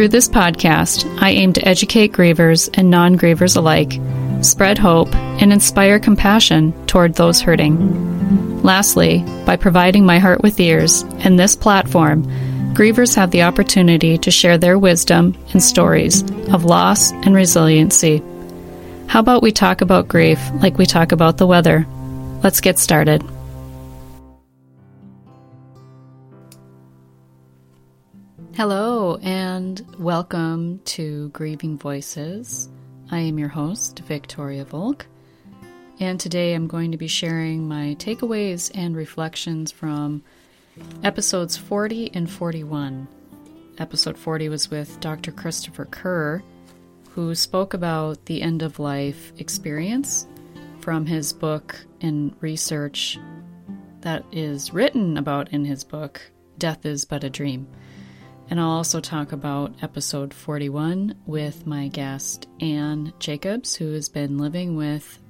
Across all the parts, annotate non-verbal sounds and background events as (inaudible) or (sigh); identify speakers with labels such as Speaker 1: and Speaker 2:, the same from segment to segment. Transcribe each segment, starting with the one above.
Speaker 1: Through this podcast, I aim to educate grievers and non grievers alike spread hope, and inspire compassion toward those hurting. Lastly, by providing my heart with ears and this platform, grievers have the opportunity to share their wisdom and stories of loss and resiliency. How about we talk about grief like we talk about the weather? Let's get started. Hello, and welcome to Grieving Voices. I am your host, Victoria Volk, and today I'm going to be sharing my takeaways and reflections from episodes 40 and 41. Episode 40 was with Dr. Christopher Kerr, who spoke about the end of life experience from his book and research that is written about in his book, Death is But a Dream. And I'll also talk about episode 41 with my guest, Anne Jacobs, who has been living with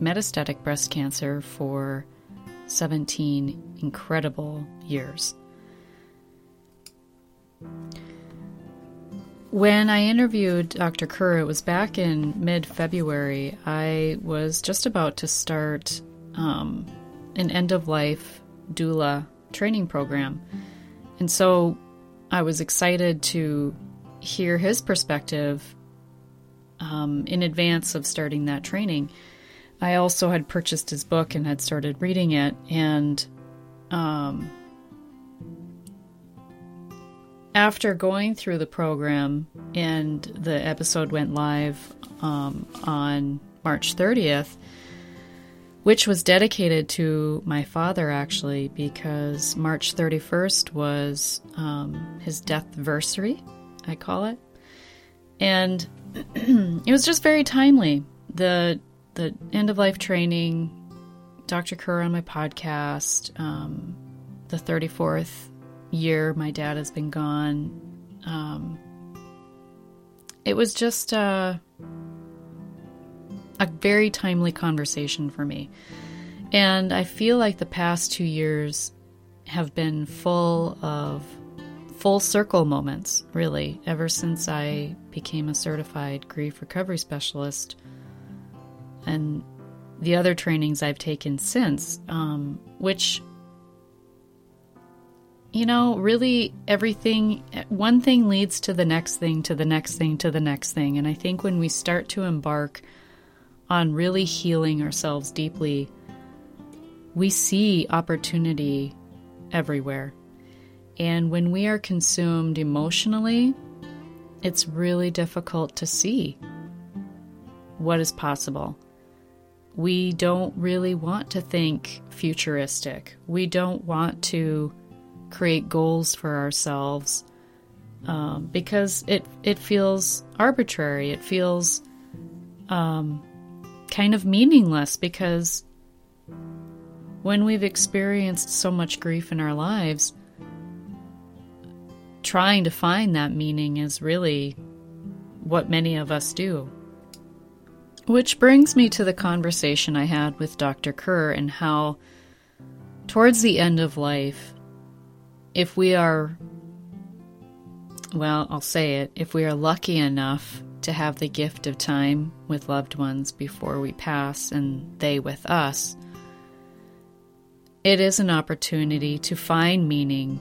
Speaker 1: metastatic breast cancer for 17 incredible years. When I interviewed Dr. Kerr, it was back in mid February. I was just about to start um, an end of life doula training program. And so I was excited to hear his perspective um, in advance of starting that training. I also had purchased his book and had started reading it, and um, after going through the program and the episode went live um, on March 30th, which was dedicated to my father actually because March 31st was um, his death anniversary, I call it, and (clears throat) it was just very timely. the The end of life training, Dr. Kerr on my podcast, um, the 34th year my dad has been gone. Um, it was just. Uh, a very timely conversation for me. And I feel like the past two years have been full of full circle moments, really, ever since I became a certified grief recovery specialist and the other trainings I've taken since, um, which, you know, really everything, one thing leads to the next thing, to the next thing, to the next thing. And I think when we start to embark on really healing ourselves deeply, we see opportunity everywhere. And when we are consumed emotionally, it's really difficult to see what is possible. We don't really want to think futuristic. We don't want to create goals for ourselves um, because it it feels arbitrary. It feels um, kind of meaningless because when we've experienced so much grief in our lives, trying to find that meaning is really what many of us do. Which brings me to the conversation I had with Dr. Kerr and how, towards the end of life, if we are, well, I'll say it, if we are lucky enough to have the gift of time with loved ones before we pass and they with us, it is an opportunity to find meaning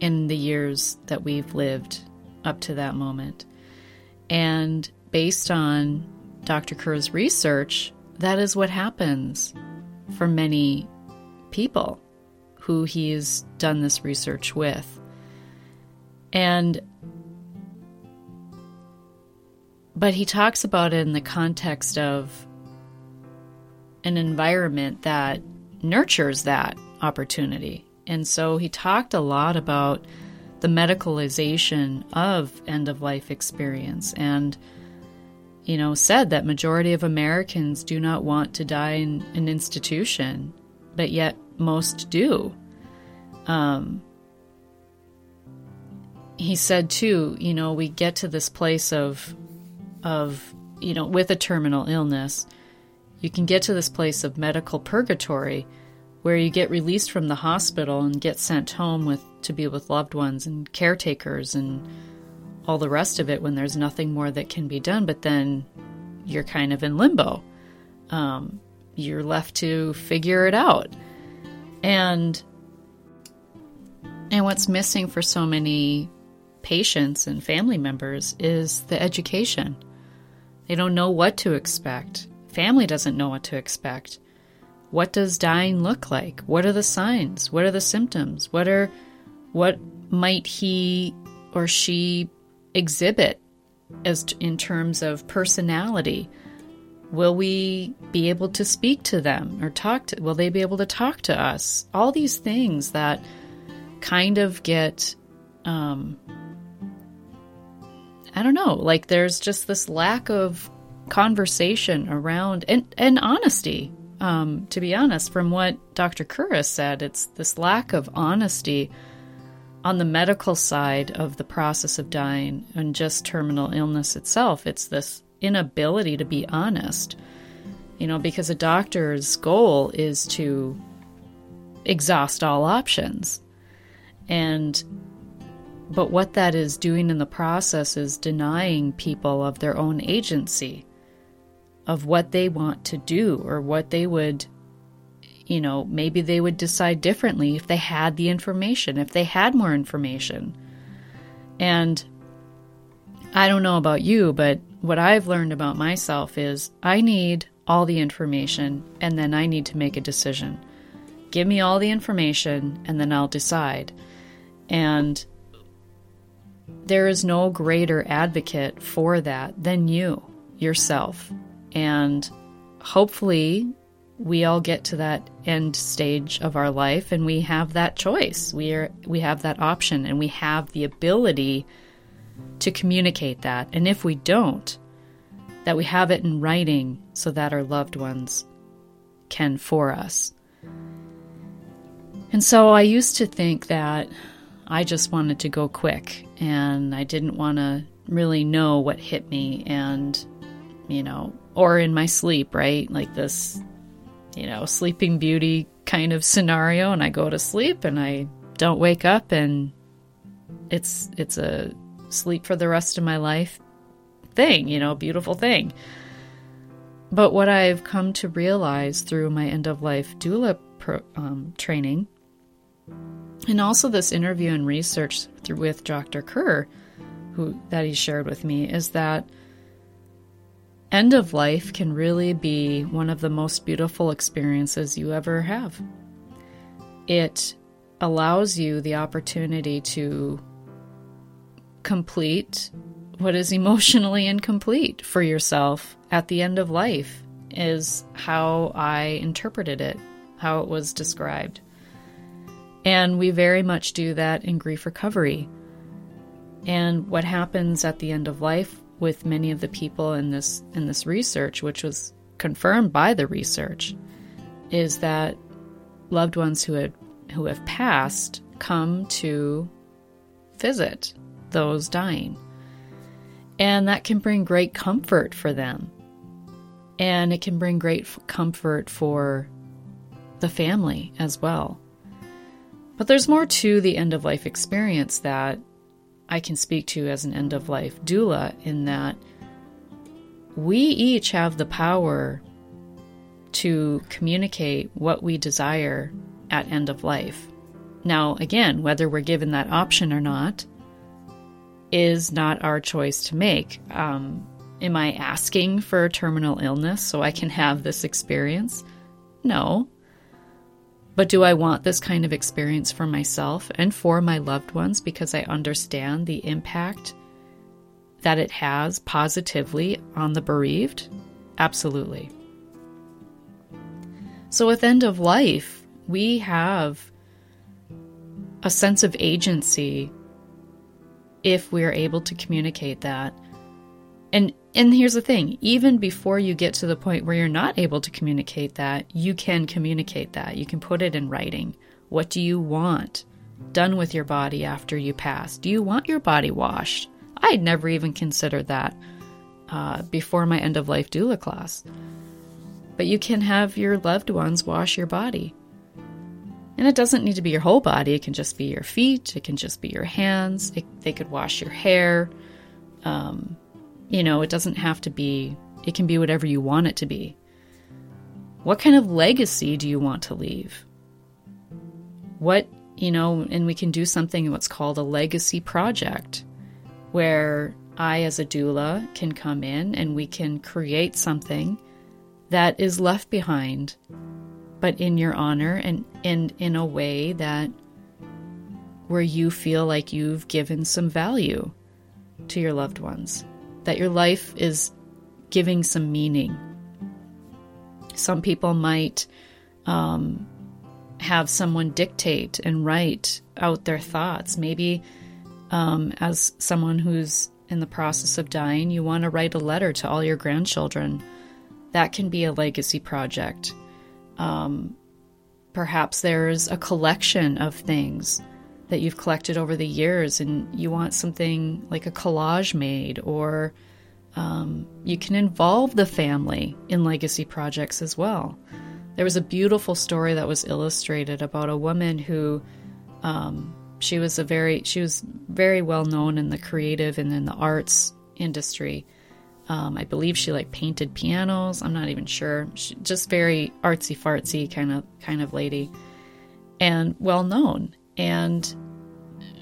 Speaker 1: in the years that we've lived up to that moment. And based on Dr. Kerr's research, that is what happens for many people who he's done this research with. And but he talks about it in the context of an environment that nurtures that opportunity. And so he talked a lot about the medicalization of end of life experience and you know said that majority of Americans do not want to die in an institution but yet most do um, he said too you know we get to this place of of you know with a terminal illness you can get to this place of medical purgatory where you get released from the hospital and get sent home with to be with loved ones and caretakers and all the rest of it when there's nothing more that can be done. But then you're kind of in limbo. Um, you're left to figure it out. And and what's missing for so many patients and family members is the education they don't know what to expect family doesn't know what to expect what does dying look like? What are the signs? What are the symptoms? What are what might he or she exhibit as t- in terms of personality? Will we be able to speak to them or talk to will they be able to talk to us? All these things that kind of get um I don't know, like there's just this lack of conversation around and, and honesty um, to be honest, from what Dr. Kerr's said, it's this lack of honesty on the medical side of the process of dying and just terminal illness itself. It's this inability to be honest, you know, because a doctor's goal is to exhaust all options. And but what that is doing in the process is denying people of their own agency of what they want to do or what they would you know, maybe they would decide differently if they had the information, if they had more information. And I don't know about you, but what I've learned about myself is I need all the information and then I need to make a decision. Give me all the information and then I'll decide. And there is no greater advocate for that than you, yourself. And hopefully, we all get to that end stage of our life and we have that choice. We are we have that option and we have the ability to communicate that. And if we don't, that we have it in writing so that our loved ones can for us. And so I used to think that I just wanted to go quick and I didn't want to really know what hit me and you know or in my sleep, right? Like this, you know, sleeping beauty kind of scenario and I go to sleep and I don't wake up and it's it's a sleep for the rest of my life thing, you know, beautiful thing. But what I've come to realize through my end of life doula pro, um, training, and also this interview and research through with Dr. Kerr, who that he shared with me, is that End of life can really be one of the most beautiful experiences you ever have. It allows you the opportunity to complete what is emotionally incomplete for yourself at the end of life, is how I interpreted it, how it was described. And we very much do that in grief recovery. And what happens at the end of life with many of the people in this in this research, which was confirmed by the research, is that loved ones who had who have passed come to visit those dying. And that can bring great comfort for them. And it can bring great comfort for the family as well. But there's more to the end of life experience that I can speak to as an end of life doula in that we each have the power to communicate what we desire at end of life. Now, again, whether we're given that option or not is not our choice to make. Um, am I asking for a terminal illness so I can have this experience? No. But do I want this kind of experience for myself and for my loved ones because I understand the impact that it has positively on the bereaved? Absolutely. So, with end of life, we have a sense of agency if we're able to communicate that. And and here's the thing, even before you get to the point where you're not able to communicate that, you can communicate that. You can put it in writing. What do you want done with your body after you pass? Do you want your body washed? I had never even considered that uh, before my end of life doula class. But you can have your loved ones wash your body. And it doesn't need to be your whole body, it can just be your feet, it can just be your hands, it, they could wash your hair. Um, you know, it doesn't have to be, it can be whatever you want it to be. What kind of legacy do you want to leave? What, you know, and we can do something what's called a legacy project where I, as a doula, can come in and we can create something that is left behind, but in your honor and, and in a way that where you feel like you've given some value to your loved ones, that your life is giving some meaning. Some people might um, have someone dictate and write out their thoughts. Maybe um, as someone who's in the process of dying, you want to write a letter to all your grandchildren. That can be a legacy project. Um, perhaps there's a collection of things that you've collected over the years and you want something like a collage made, or um, you can involve the family in legacy projects as well. There was a beautiful story that was illustrated about a woman who um, she was a very she was very well known in the creative and in the arts industry. Um, I believe she like painted pianos. I'm not even sure. She, just very artsy fartsy kind of kind of lady, and well known. And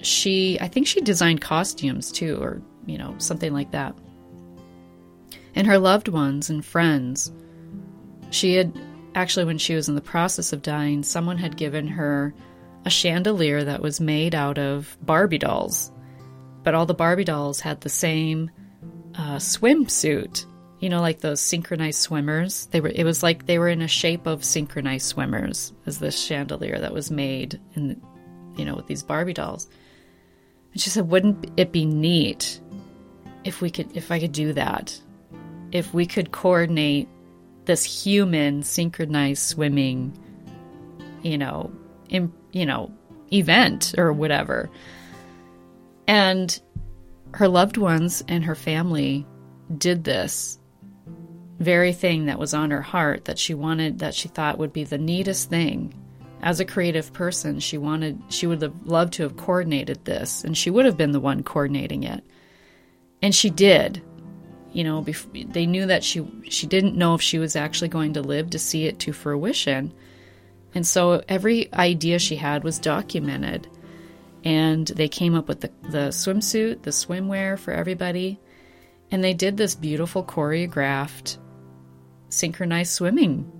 Speaker 1: she, I think she designed costumes too, or you know something like that. And her loved ones and friends, she had actually when she was in the process of dying, someone had given her a chandelier that was made out of Barbie dolls. But all the Barbie dolls had the same uh, swimsuit. You know, like those synchronized swimmers. They were. It was like they were in a shape of synchronized swimmers. As this chandelier that was made, in, you know, with these Barbie dolls. And she said, "Wouldn't it be neat if we could, if I could do that? If we could coordinate this human synchronized swimming, you know, in, you know, event or whatever. And her loved ones and her family did this very thing that was on her heart that she wanted that she thought would be the neatest thing as a creative person she wanted she would have loved to have coordinated this and she would have been the one coordinating it and she did you know bef- they knew that she she didn't know if she was actually going to live to see it to fruition and so every idea she had was documented. And they came up with the, the swimsuit, the swimwear for everybody. And they did this beautiful choreographed synchronized swimming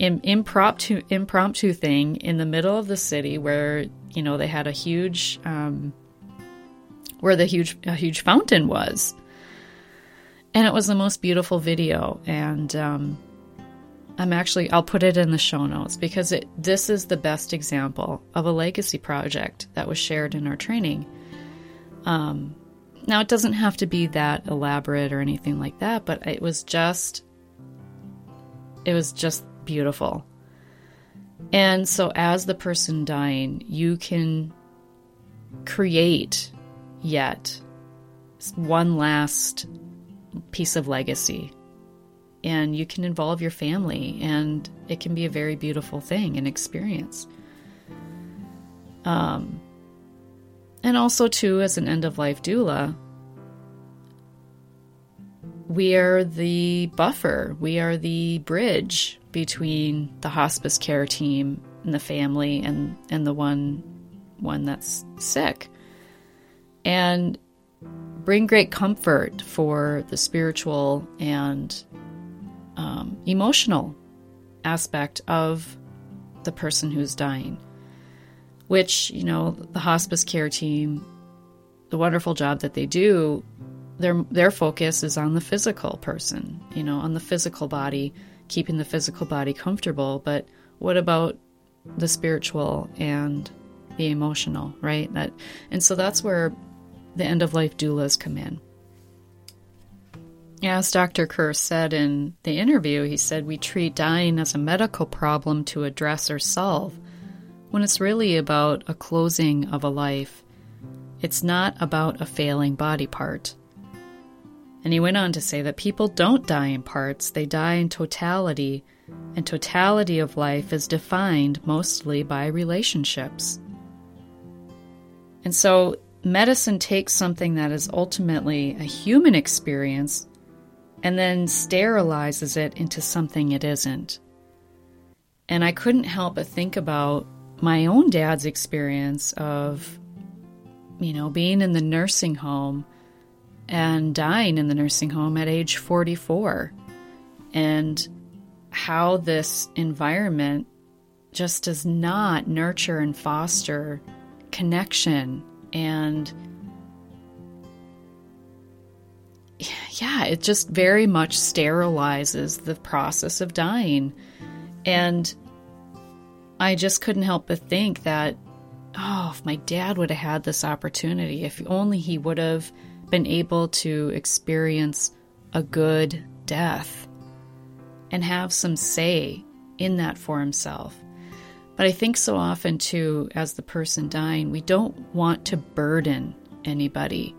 Speaker 1: Im- impromptu impromptu thing in the middle of the city where you know they had a huge um, where the huge a huge fountain was and it was the most beautiful video and um, I'm actually I'll put it in the show notes because it this is the best example of a legacy project that was shared in our training. Um, now it doesn't have to be that elaborate or anything like that, but it was just it was just beautiful. And so as the person dying, you can create yet one last piece of legacy and you can involve your family, and it can be a very beautiful thing and experience. Um, and also, too, as an end of life doula, we are the buffer, we are the bridge between the hospice care team and the family and, and the one one that's sick. And bring great comfort for the spiritual and um, emotional aspect of the person who's dying, which, you know, the hospice care team, the wonderful job that they do, their, their focus is on the physical person, you know, on the physical body, keeping the physical body comfortable. But what about the spiritual and the emotional, right? That, and so that's where the end of life doulas come in. As Dr. Kerr said in the interview, he said, We treat dying as a medical problem to address or solve when it's really about a closing of a life. It's not about a failing body part. And he went on to say that people don't die in parts, they die in totality, and totality of life is defined mostly by relationships. And so, medicine takes something that is ultimately a human experience and then sterilizes it into something it isn't. And I couldn't help but think about my own dad's experience of, you know, being in the nursing home and dying in the nursing home at age 44 and how this environment just does not nurture and foster connection and yeah, it just very much sterilizes the process of dying. And I just couldn't help but think that, oh, if my dad would have had this opportunity, if only he would have been able to experience a good death and have some say in that for himself. But I think so often, too, as the person dying, we don't want to burden anybody.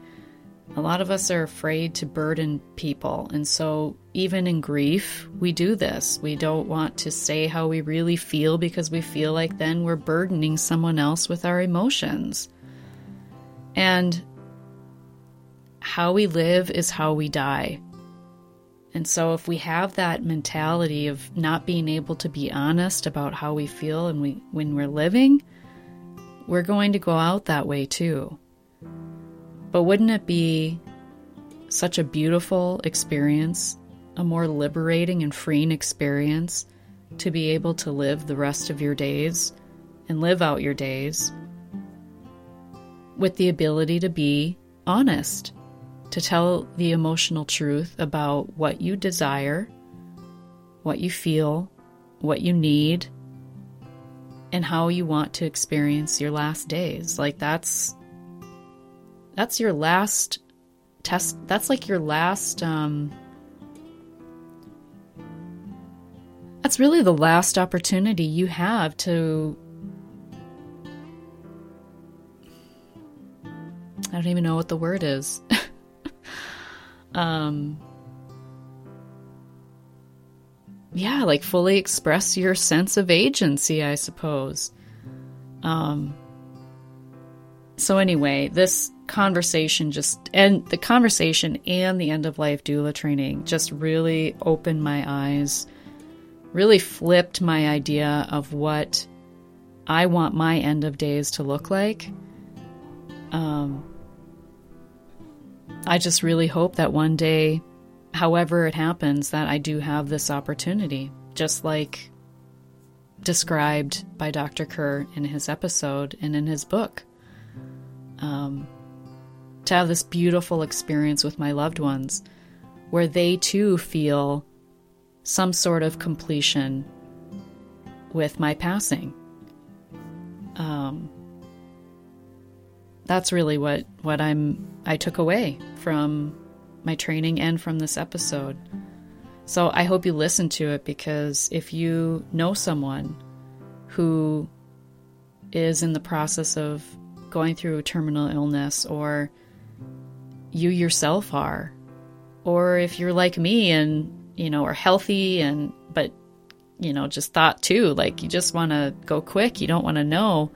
Speaker 1: A lot of us are afraid to burden people. And so, even in grief, we do this. We don't want to say how we really feel because we feel like then we're burdening someone else with our emotions. And how we live is how we die. And so, if we have that mentality of not being able to be honest about how we feel and we, when we're living, we're going to go out that way too. But wouldn't it be such a beautiful experience, a more liberating and freeing experience to be able to live the rest of your days and live out your days with the ability to be honest, to tell the emotional truth about what you desire, what you feel, what you need, and how you want to experience your last days. Like that's that's your last test that's like your last um that's really the last opportunity you have to I don't even know what the word is. (laughs) um yeah, like fully express your sense of agency, I suppose. Um so anyway, this conversation just and the conversation and the end of life doula training just really opened my eyes, really flipped my idea of what I want my end of days to look like. Um, I just really hope that one day, however it happens, that I do have this opportunity, just like described by Dr. Kerr in his episode and in his book. Um, to have this beautiful experience with my loved ones where they too feel some sort of completion with my passing. Um, that's really what, what I'm I took away from my training and from this episode. So I hope you listen to it because if you know someone who is in the process of going through a terminal illness or you yourself are. Or if you're like me and, you know, are healthy and, but, you know, just thought too, like you just want to go quick, you don't want to know.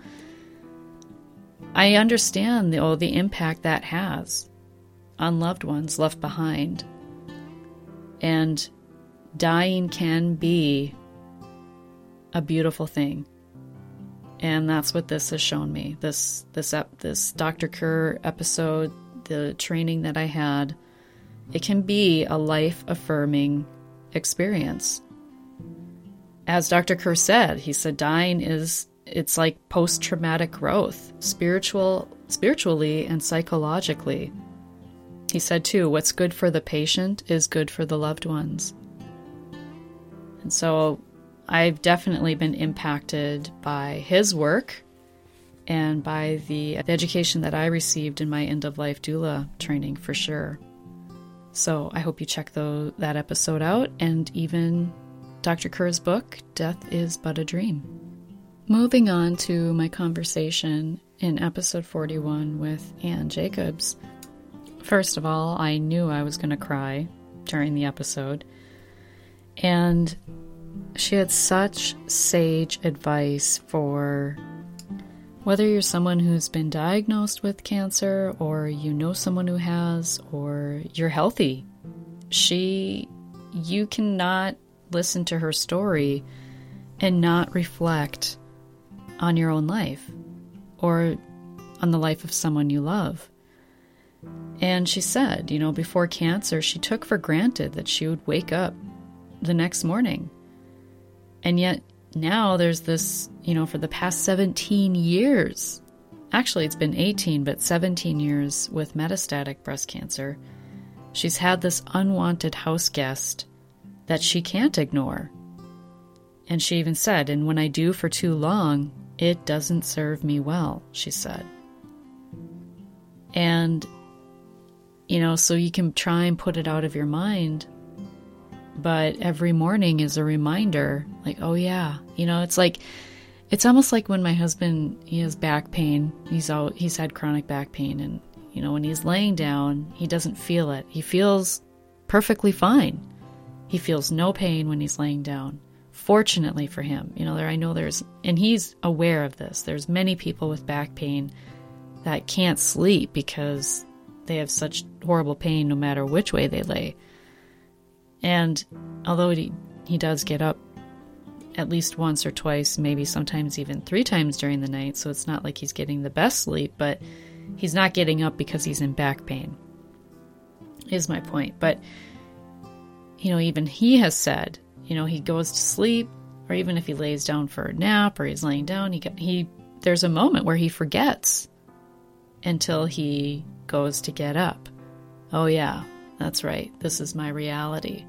Speaker 1: I understand the, oh, the impact that has on loved ones left behind. And dying can be a beautiful thing. And that's what this has shown me. This this ep- this Dr. Kerr episode the training that I had, it can be a life affirming experience. As Dr. Kerr said, he said dying is it's like post traumatic growth, spiritual spiritually and psychologically. He said too, what's good for the patient is good for the loved ones. And so I've definitely been impacted by his work and by the, education that I received in my end of life doula training for sure. So I hope you check that episode out and even Dr. Kerr's book, Death is But a Dream. Moving on to my conversation in episode 41 with Anne Jacobs. First of all, I knew I was going to cry during the episode. And she had such sage advice for whether you're someone who's been diagnosed with cancer, or you know someone who has, or you're healthy, she, you cannot listen to her story and not reflect on your own life or on the life of someone you love. And she said, you know, before cancer, she took for granted that she would wake up the next morning. And yet now there's this, you know, for the past 17 years, actually it's been 18, but 17 years with metastatic breast cancer, she's had this unwanted house guest that she can't ignore. And she even said, and when I do for too long, it doesn't serve me well, she said. And, you know, so you can try and put it out of your mind but every morning is a reminder like oh yeah you know it's like it's almost like when my husband he has back pain he's out he's had chronic back pain and you know when he's laying down he doesn't feel it. He feels perfectly fine. He feels no pain when he's laying down fortunately for him you know there i know there's and he's aware of this there's many people with back pain that can't sleep because they have such horrible pain no matter which way they lay and although he, he does get up at least once or twice, maybe sometimes even three times during the night, so it's not like he's getting the best sleep, but he's not getting up because he's in back pain, is my point. But, you know, even he has said, you know, he goes to sleep, or even if he lays down for a nap or he's laying down, he, he there's a moment where he forgets until he goes to get up. Oh, yeah, that's right. This is my reality.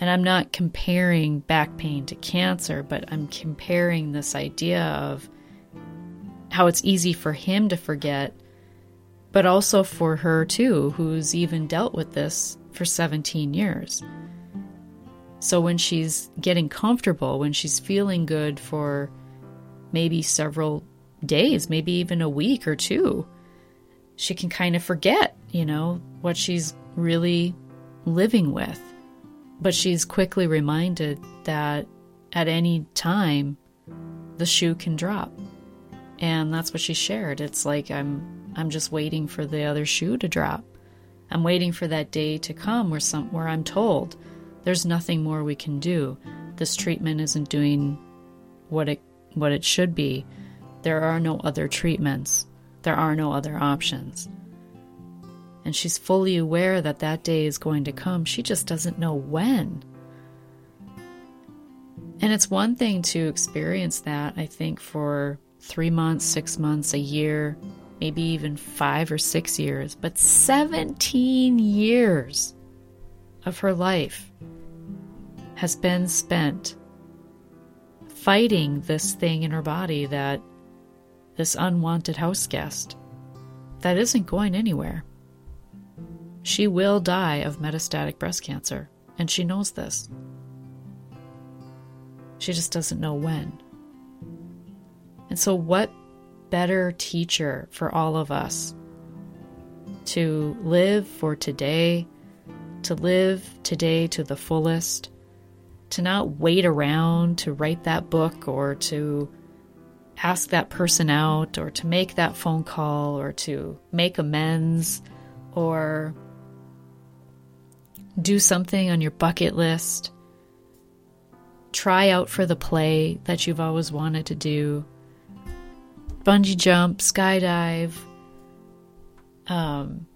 Speaker 1: And I'm not comparing back pain to cancer, but I'm comparing this idea of how it's easy for him to forget, but also for her too, who's even dealt with this for 17 years. So when she's getting comfortable, when she's feeling good for maybe several days, maybe even a week or two, she can kind of forget, you know, what she's really living with. But she's quickly reminded that at any time the shoe can drop. And that's what she shared. It's like I'm I'm just waiting for the other shoe to drop. I'm waiting for that day to come where some where I'm told there's nothing more we can do. This treatment isn't doing what it what it should be. There are no other treatments. There are no other options and she's fully aware that that day is going to come. She just doesn't know when. And it's one thing to experience that, I think, for three months, six months, a year, maybe even five or six years, but 17 years of her life has been spent fighting this thing in her body that this unwanted house guest that isn't going anywhere. She will die of metastatic breast cancer, and she knows this. She just doesn't know when. And so, what better teacher for all of us to live for today, to live today to the fullest, to not wait around to write that book or to ask that person out or to make that phone call or to make amends or do something on your bucket list. Try out for the play that you've always wanted to do. Bungee jump, skydive. Um,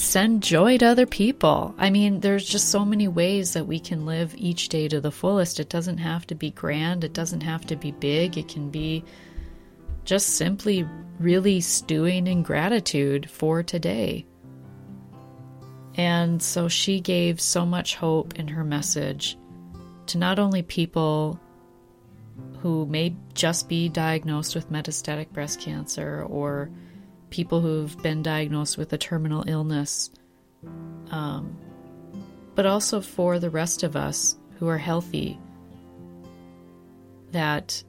Speaker 1: send joy to other people. I mean, there's just so many ways that we can live each day to the fullest. It doesn't have to be grand, it doesn't have to be big. It can be just simply really stewing in gratitude for today. And so she gave so much hope in her message to not only people who may just be diagnosed with metastatic breast cancer or people who've been diagnosed with a terminal illness, um, but also for the rest of us who are healthy, that,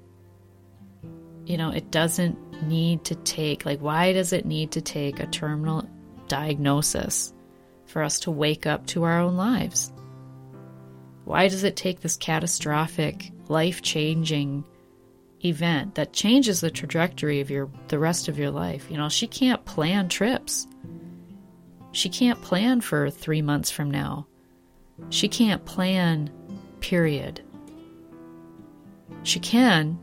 Speaker 1: you know, it doesn't need to take, like, why does it need to take a terminal diagnosis for us to wake up to our own lives? Why does it take this catastrophic, life changing event that changes the trajectory of your the rest of your life? You know, she can't plan trips. She can't plan for 3 months from now. She can't plan period. She can,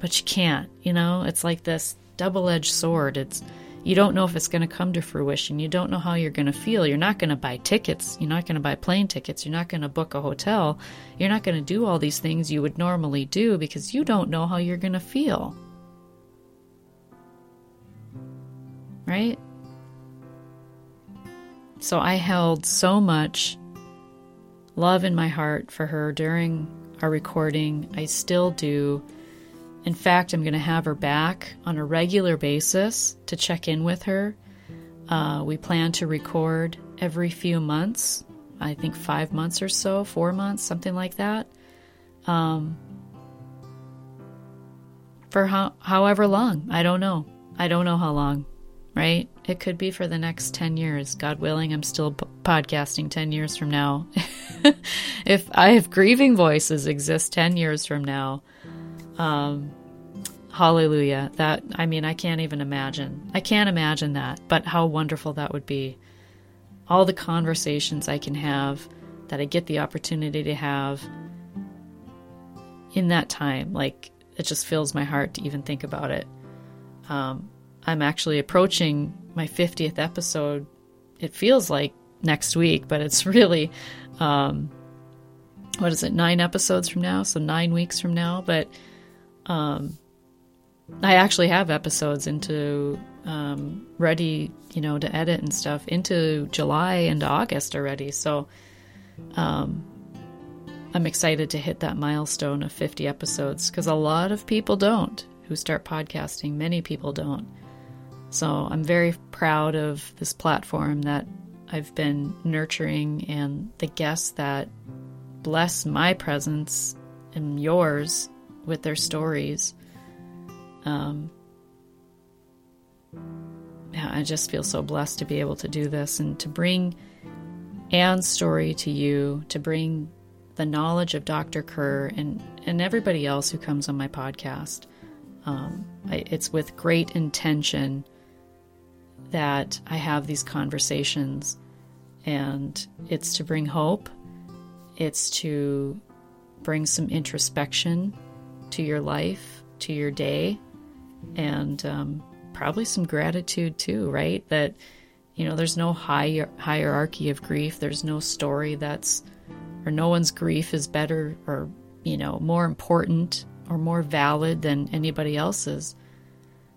Speaker 1: but she can't, you know? It's like this double-edged sword. It's you don't know if it's going to come to fruition. You don't know how you're going to feel. You're not going to buy tickets. You're not going to buy plane tickets. You're not going to book a hotel. You're not going to do all these things you would normally do because you don't know how you're going to feel. Right? So I held so much love in my heart for her during our recording. I still do. In fact, I'm going to have her back on a regular basis to check in with her. Uh, we plan to record every few months, I think five months or so, four months, something like that. Um, for how, however long, I don't know. I don't know how long, right? It could be for the next 10 years. God willing, I'm still p- podcasting 10 years from now. (laughs) if I have grieving voices exist 10 years from now, um, hallelujah. That, I mean, I can't even imagine. I can't imagine that, but how wonderful that would be. All the conversations I can have that I get the opportunity to have in that time, like, it just fills my heart to even think about it. Um, I'm actually approaching my 50th episode. It feels like next week, but it's (laughs) really, um, what is it, nine episodes from now? So nine weeks from now. But um, I actually have episodes into um, ready, you know, to edit and stuff into July and August already. So um, I'm excited to hit that milestone of 50 episodes because a lot of people don't who start podcasting. Many people don't. So I'm very proud of this platform that I've been nurturing and the guests that bless my presence and yours with their stories. Um, yeah, I just feel so blessed to be able to do this and to bring Anne's story to you, to bring the knowledge of Dr. Kerr and, and everybody else who comes on my podcast. Um, I, it's with great intention that I have these conversations, and it's to bring hope, it's to bring some introspection to your life, to your day, and um, probably some gratitude too, right? That you know, there's no hierarchy of grief. There's no story that's, or no one's grief is better or you know more important or more valid than anybody else's.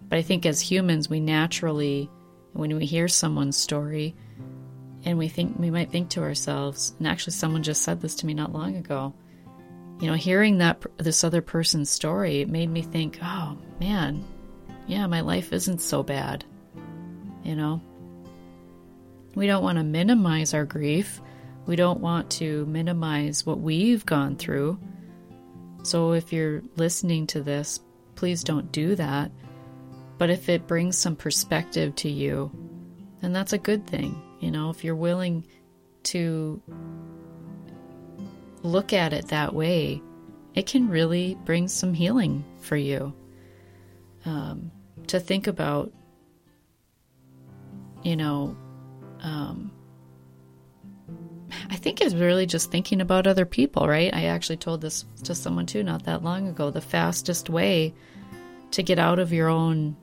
Speaker 1: But I think as humans, we naturally when we hear someone's story and we think we might think to ourselves and actually someone just said this to me not long ago you know hearing that this other person's story made me think oh man yeah my life isn't so bad you know? We don't want to minimize our grief. We don't want to minimize what we've gone through. So if you're listening to this please don't do that. But if it brings some perspective to you, then that's a good thing. You know, if you're willing to look at it that way, it can really bring some healing for you. Um, to think about, you know, um, I think it's really just thinking about other people, right? I actually told this to someone too not that long ago. The fastest way to get out of your own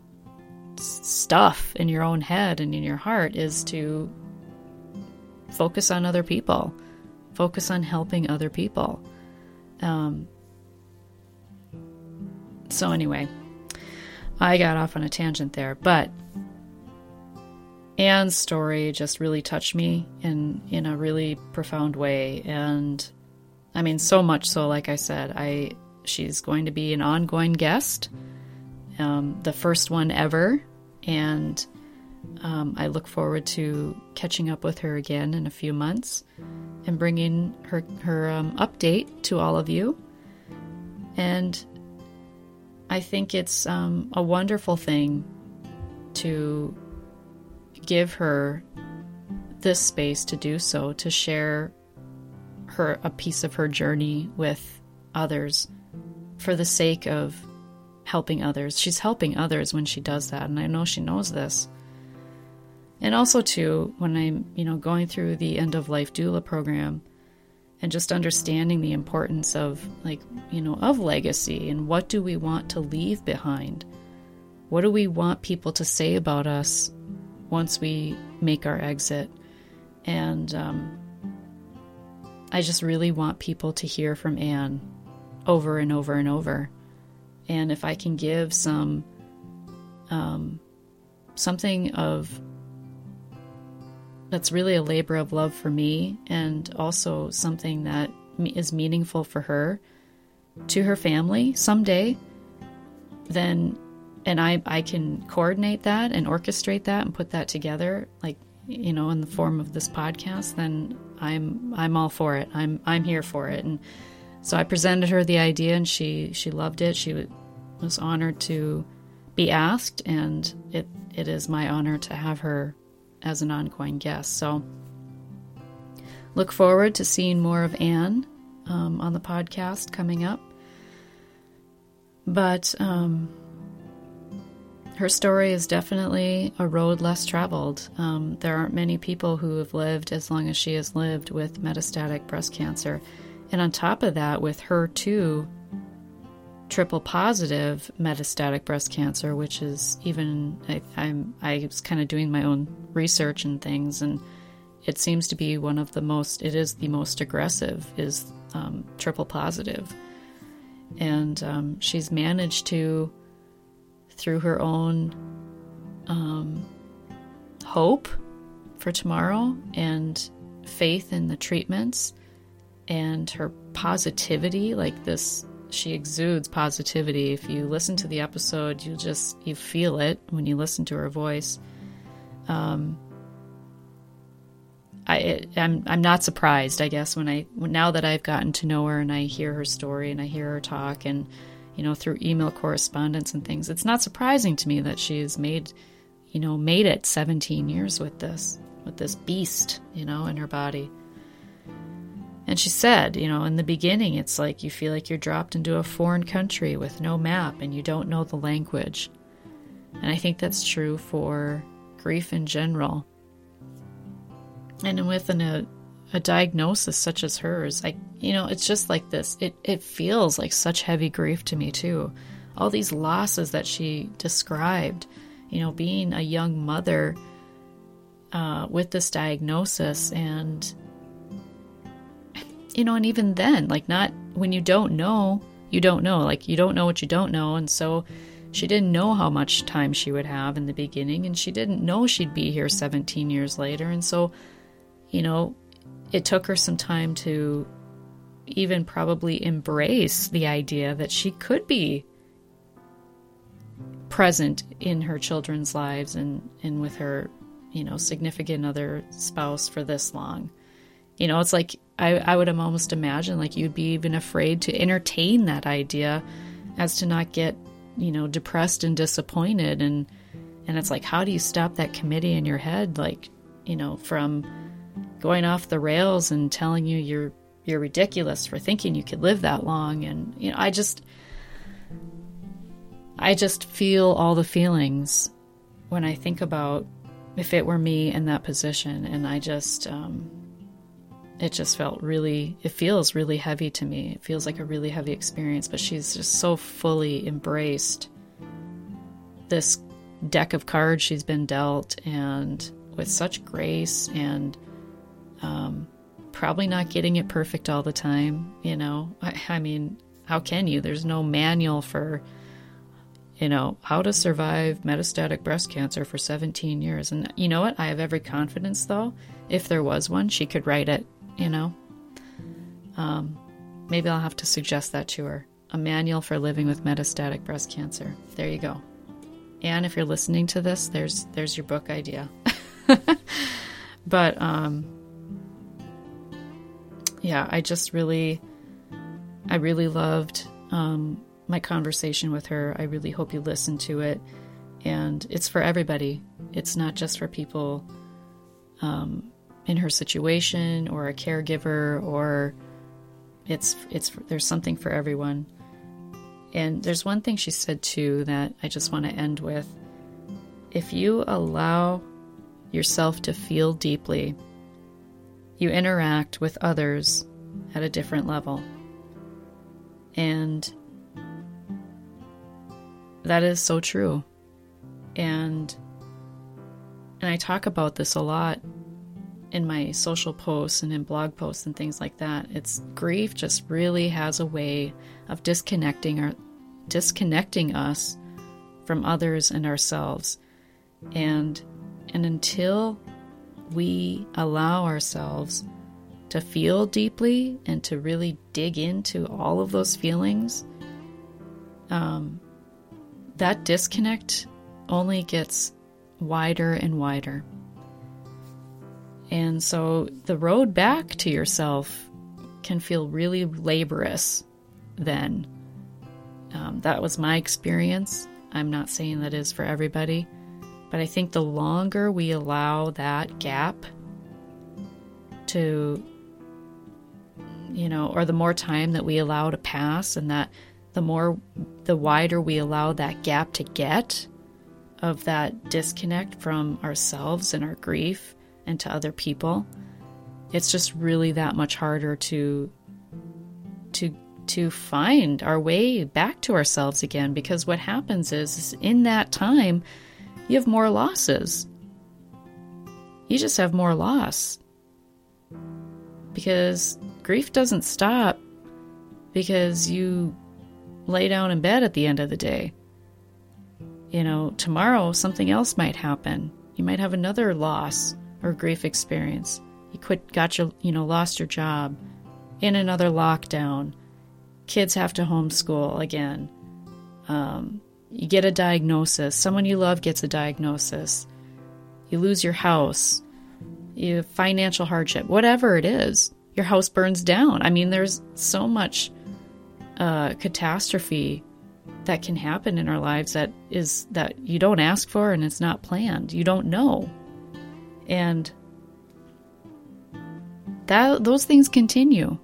Speaker 1: stuff in your own head and in your heart is to focus on other people, focus on helping other people. Um, so, anyway, I got off on a tangent there, but Anne's story just really touched me in, in a really profound way. And I mean, so much so, like I said, I she's going to be an ongoing guest, um, the first one ever, and um, I look forward to catching up with her again in a few months and bringing her her um, update to all of you. And I think it's um, a wonderful thing to give her this space to do so, to share her a piece of her journey with others for the sake of helping others. She's helping others when she does that, and I know she knows this. And also too, when I'm, you know, going through the end of life doula program and just understanding the importance of like, you know, of legacy and what do we want to leave behind? What do we want people to say about us once we make our exit? And um, I just really want people to hear from Anne over and over and over. And if I can give some um, something of that's really a labor of love for me and also something that is meaningful for her to her family someday, then and I I can coordinate that and orchestrate that and put that together like you know in the form of this podcast, then I'm I'm all for it. I'm I'm here for it. And so I presented her the idea and she she loved it. She was honored to be asked and it it is my honor to have her as an ongoing guest. So look forward to seeing more of Anne um, on the podcast coming up. But um, her story is definitely a road less traveled. Um, there aren't many people who have lived as long as she has lived with metastatic breast cancer. And on top of that, with her too, triple positive metastatic breast cancer, which is even I, I'm I was kind of doing my own research and things, and it seems to be one of the most. It is the most aggressive. Is um, triple positive, and um, she's managed to, through her own um, hope for tomorrow and faith in the treatments and her positivity, like this she exudes positivity. If you listen to the episode, you just you feel it when you listen to her voice. Um, I it, I'm I'm not surprised. I guess when I now that I've gotten to know her and I hear her story and I hear her talk and you know through email correspondence and things, it's not surprising to me that she's made you know made it 17 years with this with this beast you know in her body. And she said, you know, in the beginning, it's like you feel like you're dropped into a foreign country with no map and you don't know the language. And I think that's true for grief in general. And with an, a, a diagnosis such as hers, I, you know, it's just like this. It, it feels like such heavy grief to me, too. All these losses that she described, you know, being a young mother uh, with this diagnosis and you know, and even then, like, not when you don't know, you don't know. Like, you don't know what you don't know. And so she didn't know how much time she would have in the beginning, and she didn't know she'd be here 17 years later. And so, you know, it took her some time to even probably embrace the idea that she could be present in her children's lives and, and with her, you know, significant other spouse for this long. You know, it's like I, I would almost imagine like you'd be even afraid to entertain that idea as to not get, you know, depressed and disappointed. And and it's like how do you stop that committee in your head? Like, you know, from going off the rails and telling you you're you're ridiculous for thinking you could live that long. And you know, I just I just feel all the feelings when I think about if it were me in that position. And I just um it just felt really it feels really heavy to me. It feels like a really heavy experience but she's just so fully embraced this deck of cards she's been dealt and with such grace and um, probably not getting it perfect all the time you know? I, I mean how can you? There's no manual for you know how to survive metastatic breast cancer for 17 years. And you know what? I have every confidence though. If there was one she could write it you know? Um, maybe I'll have to suggest that to her A Manual for Living with Metastatic Breast Cancer. There you go. And if you're listening to this, there's there's your book idea. (laughs) but um yeah, I just really I really loved um my conversation with her. I really hope you listen to it. And it's for everybody. It's not just for people um, in her situation or a caregiver or it's it's there's something for everyone. And there's one thing she said too that I just want to end with. If you allow yourself to feel deeply, you interact with others at a different level. And that is so true. And and I talk about this a lot in my social posts and in blog posts and things like that. It's grief just really has a way of disconnecting our disconnecting us from others and ourselves. And and until we allow ourselves to feel deeply and to really dig into all of those feelings, um, that disconnect only gets wider and wider. And so the road back to yourself can feel really laborious then. Um, that was my experience. I'm not saying that is for everybody, but I think the longer we allow that gap to, you know, or the more time that we allow to pass and that the more, the wider we allow that gap to get of that disconnect from ourselves and our grief and to other people, it's just really that much harder to, to, to find our way back to ourselves again because what happens is, is in that time you have more losses you just have more loss because grief doesn't stop because you lay down in bed at the end of the day. You know, tomorrow something else might happen. You might have another loss or grief experience. You quit, got your, you know, lost your job, in another lockdown. Kids have to homeschool again. Um, you get a diagnosis. Someone you love gets a diagnosis. You lose your house. You financial hardship. Whatever it is, your house burns down. I mean, there's so much uh, catastrophe that can happen in our lives that is that you don't ask for and it's not planned. You don't know. And that those things continue.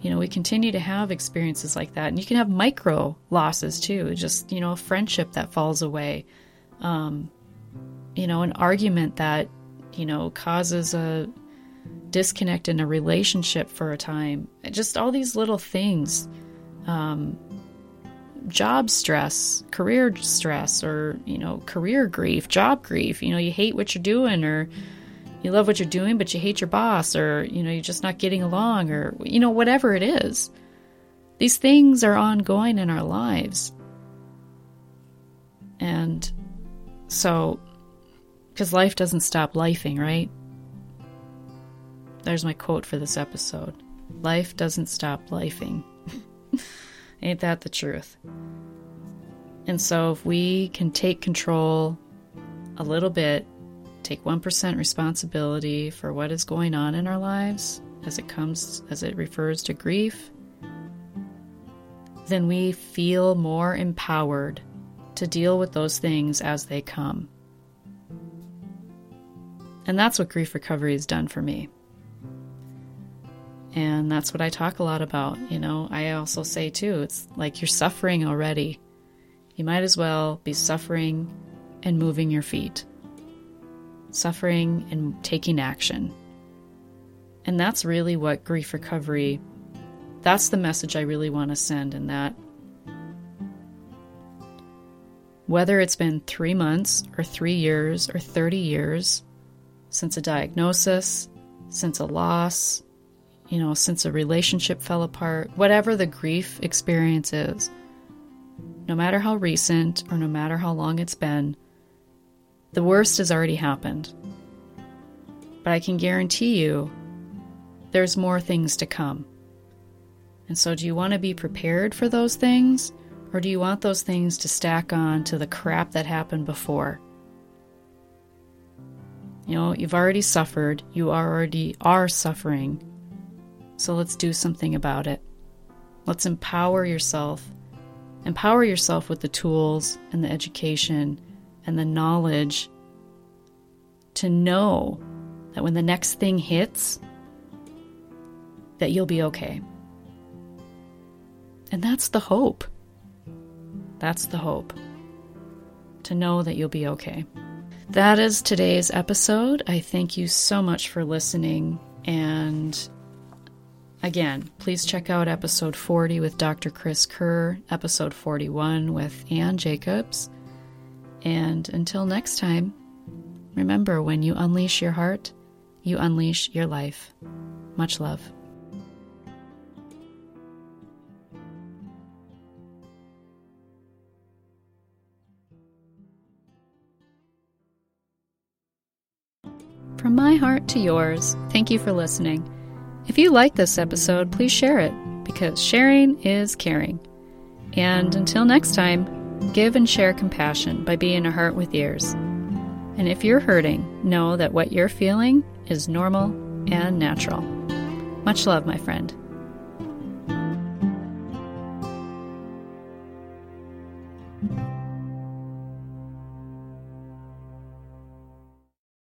Speaker 1: You know, we continue to have experiences like that. And you can have micro losses too, just, you know, a friendship that falls away. Um, you know, an argument that, you know, causes a disconnect in a relationship for a time. Just all these little things. Um, job stress, career stress, or, you know, career grief, job grief. You know, you hate what you're doing, or you love what you're doing, but you hate your boss, or, you know, you're just not getting along, or, you know, whatever it is. These things are ongoing in our lives. And so, because life doesn't stop lifing, right? There's my quote for this episode Life doesn't stop lifing. (laughs) Ain't that the truth? And so, if we can take control a little bit, take 1% responsibility for what is going on in our lives as it comes, as it refers to grief, then we feel more empowered to deal with those things as they come. And that's what grief recovery has done for me. And that's what I talk a lot about. You know, I also say too, it's like you're suffering already. You might as well be suffering and moving your feet, suffering and taking action. And that's really what grief recovery, that's the message I really want to send in that. Whether it's been three months or three years or 30 years since a diagnosis, since a loss, you know, since a relationship fell apart, whatever the grief experience is, no matter how recent or no matter how long it's been, the worst has already happened. But I can guarantee you there's more things to come. And so, do you want to be prepared for those things? Or do you want those things to stack on to the crap that happened before? You know, you've already suffered, you already are suffering. So let's do something about it. Let's empower yourself. Empower yourself with the tools and the education and the knowledge to know that when the next thing hits, that you'll be okay. And that's the hope. That's the hope. To know that you'll be okay. That is today's episode. I thank you so much for listening. And again, please check out episode 40 with Dr. Chris Kerr, episode 41 with Anne Jacobs. And until next time, remember when you unleash your heart, you unleash your life. Much love. From my heart to yours, thank you for listening. If you like this episode, please share it because sharing is caring. And until next time, give and share compassion by being a heart with ears. And if you're hurting, know that what you're feeling is normal and natural. Much love, my friend.